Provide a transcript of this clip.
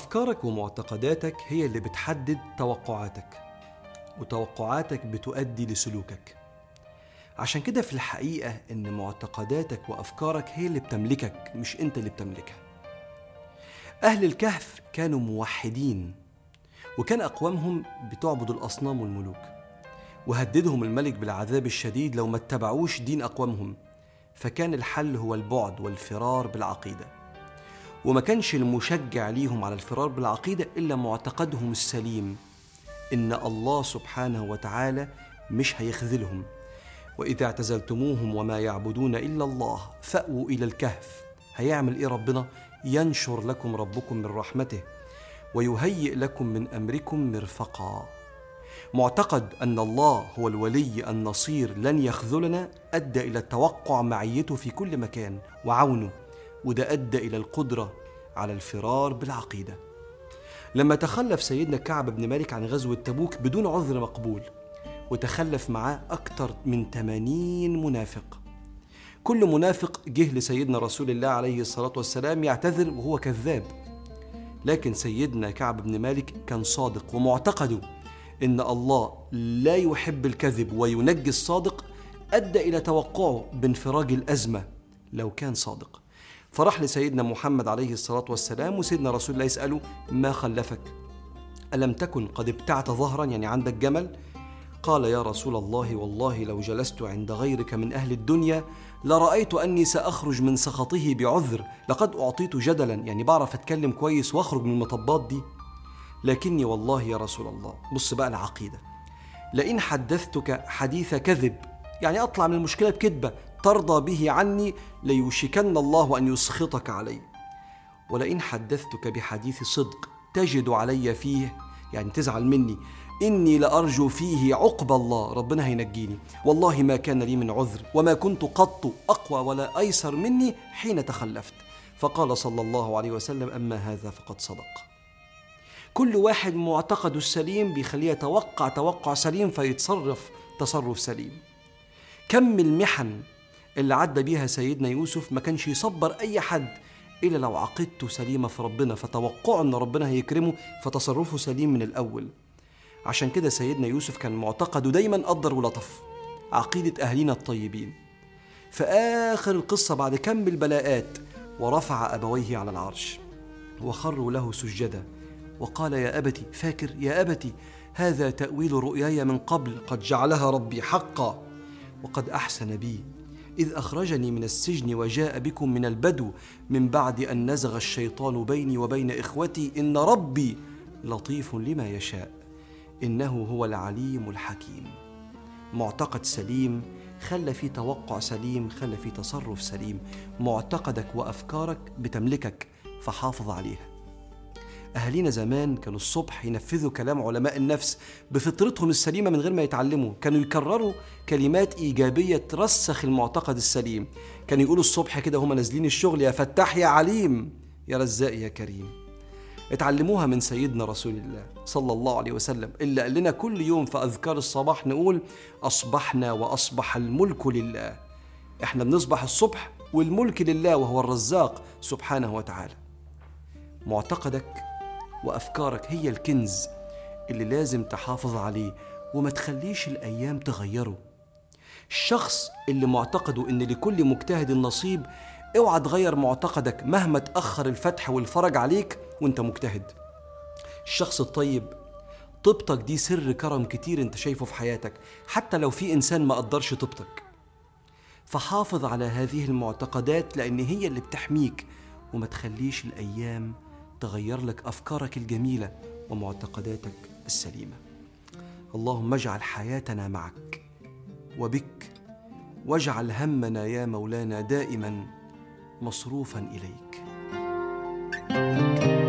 أفكارك ومعتقداتك هي اللي بتحدد توقعاتك وتوقعاتك بتؤدي لسلوكك. عشان كده في الحقيقة إن معتقداتك وأفكارك هي اللي بتملكك مش أنت اللي بتملكها. أهل الكهف كانوا موحدين وكان أقوامهم بتعبد الأصنام والملوك وهددهم الملك بالعذاب الشديد لو ما اتبعوش دين أقوامهم فكان الحل هو البعد والفرار بالعقيدة. وما كانش المشجع ليهم على الفرار بالعقيدة إلا معتقدهم السليم. إن الله سبحانه وتعالى مش هيخذلهم. وإذا اعتزلتموهم وما يعبدون إلا الله فأووا إلى الكهف. هيعمل إيه ربنا؟ ينشر لكم ربكم من رحمته ويهيئ لكم من أمركم مرفقا. معتقد أن الله هو الولي النصير لن يخذلنا أدى إلى توقع معيته في كل مكان وعونه. وده أدى إلى القدرة على الفرار بالعقيدة. لما تخلف سيدنا كعب بن مالك عن غزوة تبوك بدون عذر مقبول وتخلف معاه أكثر من 80 منافق. كل منافق جه لسيدنا رسول الله عليه الصلاة والسلام يعتذر وهو كذاب. لكن سيدنا كعب بن مالك كان صادق ومعتقده إن الله لا يحب الكذب وينجي الصادق أدى إلى توقعه بانفراج الأزمة لو كان صادق. فراح لسيدنا محمد عليه الصلاة والسلام وسيدنا رسول الله يسأله ما خلفك؟ ألم تكن قد ابتعت ظهرا يعني عندك جمل؟ قال يا رسول الله والله لو جلست عند غيرك من أهل الدنيا لرأيت أني سأخرج من سخطه بعذر لقد أعطيت جدلا. يعني بعرف أتكلم كويس وأخرج من المطبات دي. لكني والله يا رسول الله بص بقى العقيدة. لئن حدثتك حديث كذب. يعني أطلع من المشكلة بكذبة. ترضى به عني ليوشكن الله أن يسخطك علي. ولئن حدثتك بحديث صدق تجد علي فيه يعني تزعل مني إني لأرجو فيه عقب الله. ربنا هينجيني. والله ما كان لي من عذر وما كنت قط أقوى ولا أيسر مني حين تخلفت. فقال صلى الله عليه وسلم أما هذا فقد صدق. كل واحد معتقده السليم بيخليه يتوقع توقع سليم فيتصرف تصرف سليم. كم المحن اللي عدى بيها سيدنا يوسف ما كانش يصبر أي حد إلا لو عقيدته سليمة في ربنا فتوقعه أن ربنا هيكرمه فتصرفه سليم من الأول. عشان كده سيدنا يوسف كان معتقده دايما قدر ولطف عقيدة أهلنا الطيبين. في آخر القصة بعد كم البلاءات ورفع أبويه على العرش وخروا له سجدا وقال يا أبتي فاكر يا أبتي هذا تأويل رؤياي من قبل قد جعلها ربي حقا وقد أحسن بي. إذ أخرجني من السجن وجاء بكم من البدو من بعد أن نزغ الشيطان بيني وبين إخوتي إن ربي لطيف لما يشاء إنه هو العليم الحكيم. معتقد سليم خلى في توقع سليم خلى في تصرف سليم. معتقدك وأفكارك بتملكك فحافظ عليها. أهالينا زمان كانوا الصبح ينفذوا كلام علماء النفس بفطرتهم السليمة من غير ما يتعلموا. كانوا يكرروا كلمات إيجابية ترسخ المعتقد السليم. كانوا يقولوا الصبح كده هما نازلين الشغل يا فتاح يا عليم يا رزاق يا كريم. اتعلموها من سيدنا رسول الله صلى الله عليه وسلم. اللي قال لنا كل يوم في أذكار الصباح نقول أصبحنا وأصبح الملك لله. إحنا بنصبح الصبح والملك لله وهو الرزاق سبحانه وتعالى. معتقدك وأفكارك هي الكنز اللي لازم تحافظ عليه وما تخليش الأيام تغيره. الشخص اللي معتقده إن لكل مجتهد نصيب أوعى تغير معتقدك مهما تأخر الفتح والفرج عليك وأنت مجتهد. الشخص الطيب طيبتك دي سر كرم كتير أنت شايفه في حياتك حتى لو في إنسان ما قدرش طيبتك. فحافظ على هذه المعتقدات لأن هي اللي بتحميك وما تخليش الأيام تغير لك أفكارك الجميلة ومعتقداتك السليمة. اللهم اجعل حياتنا معك وبك واجعل همنا يا مولانا دائما مصروفا إليك. thank you